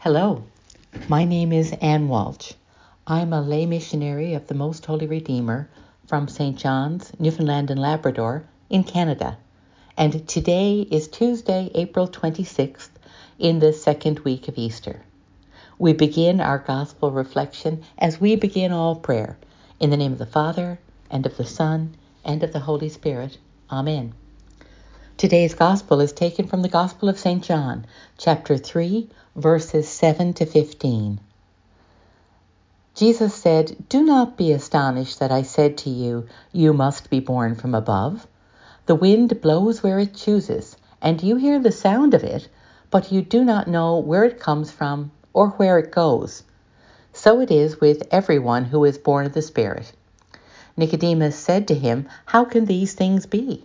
Hello, my name is Anne Walsh. I'm a lay missionary of the Most Holy Redeemer from St. John's, Newfoundland and Labrador in Canada. And today is Tuesday, April 26th, in the second week of Easter. We begin our gospel reflection as we begin all prayer in the name of the Father, and of the Son, and of the Holy Spirit. Amen. Today's gospel is taken from the Gospel of St. John, chapter 3, verses 7 to 15. Jesus said, Do not be astonished that I said to you, You must be born from above. The wind blows where it chooses, and you hear the sound of it, but you do not know where it comes from or where it goes. So it is with everyone who is born of the Spirit. Nicodemus said to him, How can these things be?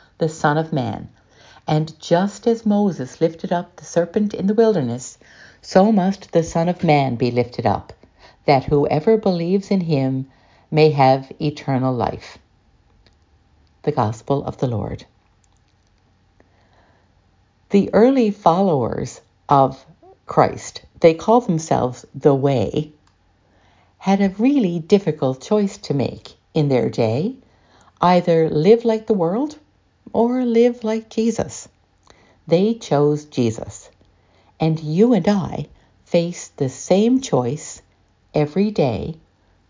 the Son of Man. And just as Moses lifted up the serpent in the wilderness, so must the Son of Man be lifted up, that whoever believes in him may have eternal life. The Gospel of the Lord. The early followers of Christ, they call themselves the Way, had a really difficult choice to make in their day either live like the world or live like Jesus. They chose Jesus. And you and I face the same choice every day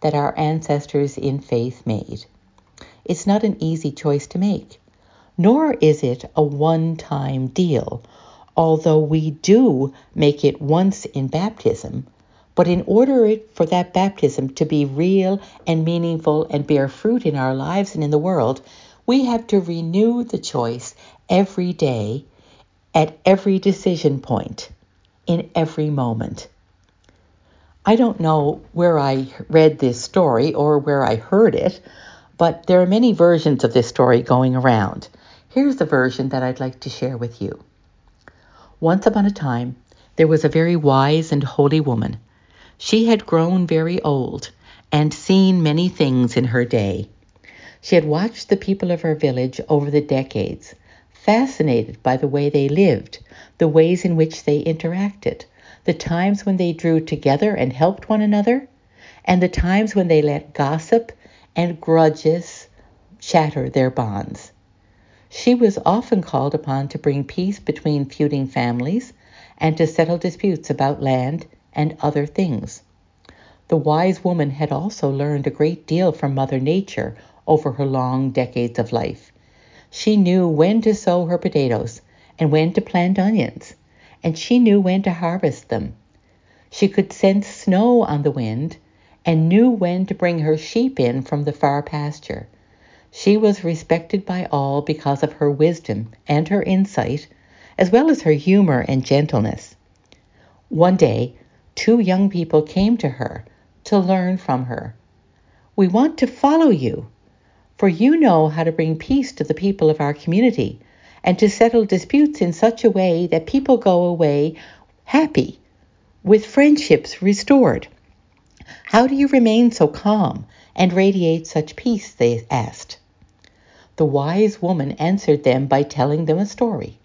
that our ancestors in faith made. It's not an easy choice to make, nor is it a one time deal, although we do make it once in baptism. But in order for that baptism to be real and meaningful and bear fruit in our lives and in the world, we have to renew the choice every day, at every decision point, in every moment. I don't know where I read this story or where I heard it, but there are many versions of this story going around. Here's the version that I'd like to share with you. Once upon a time, there was a very wise and holy woman. She had grown very old and seen many things in her day. She had watched the people of her village over the decades, fascinated by the way they lived, the ways in which they interacted, the times when they drew together and helped one another, and the times when they let gossip and grudges shatter their bonds. She was often called upon to bring peace between feuding families and to settle disputes about land and other things. The wise woman had also learned a great deal from Mother Nature over her long decades of life. She knew when to sow her potatoes and when to plant onions, and she knew when to harvest them. She could sense snow on the wind and knew when to bring her sheep in from the far pasture. She was respected by all because of her wisdom and her insight, as well as her humor and gentleness. One day, two young people came to her to learn from her. We want to follow you, for you know how to bring peace to the people of our community and to settle disputes in such a way that people go away happy, with friendships restored. How do you remain so calm and radiate such peace? They asked. The wise woman answered them by telling them a story.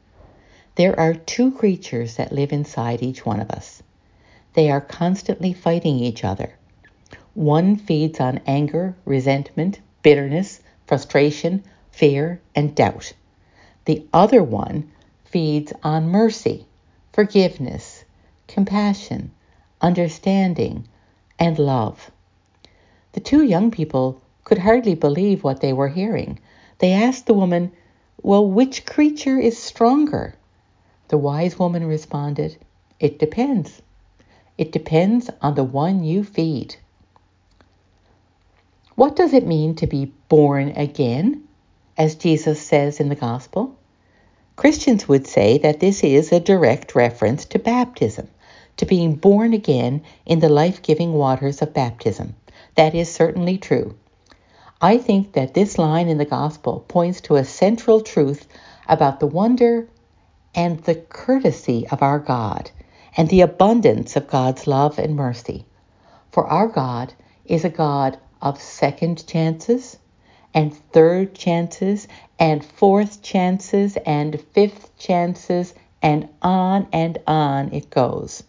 There are two creatures that live inside each one of us. They are constantly fighting each other. One feeds on anger, resentment, bitterness, frustration, fear, and doubt. The other one feeds on mercy, forgiveness, compassion, understanding, and love. The two young people could hardly believe what they were hearing. They asked the woman, Well, which creature is stronger? The wise woman responded, It depends. It depends on the one you feed. What does it mean to be born again, as Jesus says in the Gospel? Christians would say that this is a direct reference to baptism, to being born again in the life giving waters of baptism. That is certainly true. I think that this line in the Gospel points to a central truth about the wonder and the courtesy of our God and the abundance of God's love and mercy. For our God is a God of second chances and third chances and fourth chances and fifth chances and on and on it goes.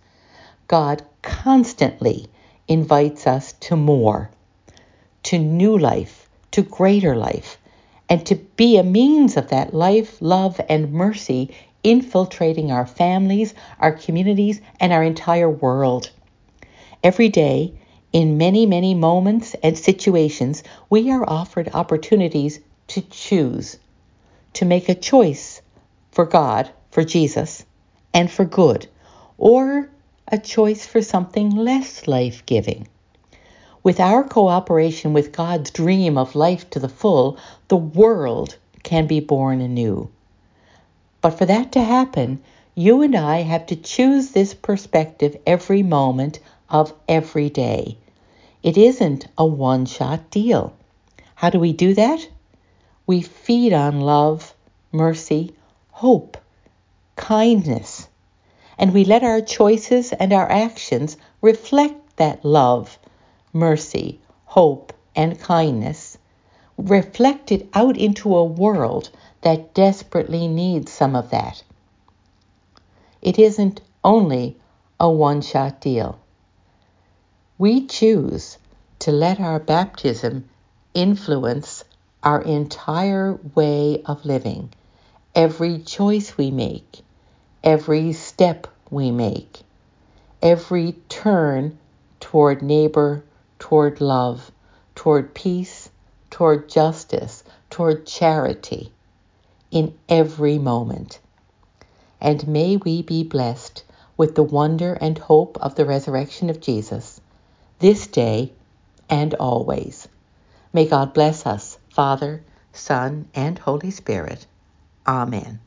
God constantly invites us to more, to new life, to greater life, and to be a means of that life, love, and mercy infiltrating our families, our communities, and our entire world. Every day, in many, many moments and situations, we are offered opportunities to choose, to make a choice for God, for Jesus, and for good, or a choice for something less life giving. With our cooperation with God's dream of life to the full, the world can be born anew. But for that to happen, you and I have to choose this perspective every moment of every day. It isn't a one shot deal. How do we do that? We feed on love, mercy, hope, kindness, and we let our choices and our actions reflect that love, mercy, hope, and kindness, reflect it out into a world that desperately needs some of that. It isn't only a one shot deal. We choose to let our baptism influence our entire way of living, every choice we make, every step we make, every turn toward neighbor, toward love, toward peace, toward justice, toward charity in every moment. And may we be blessed with the wonder and hope of the resurrection of Jesus this day and always. May God bless us, Father, Son, and Holy Spirit. Amen.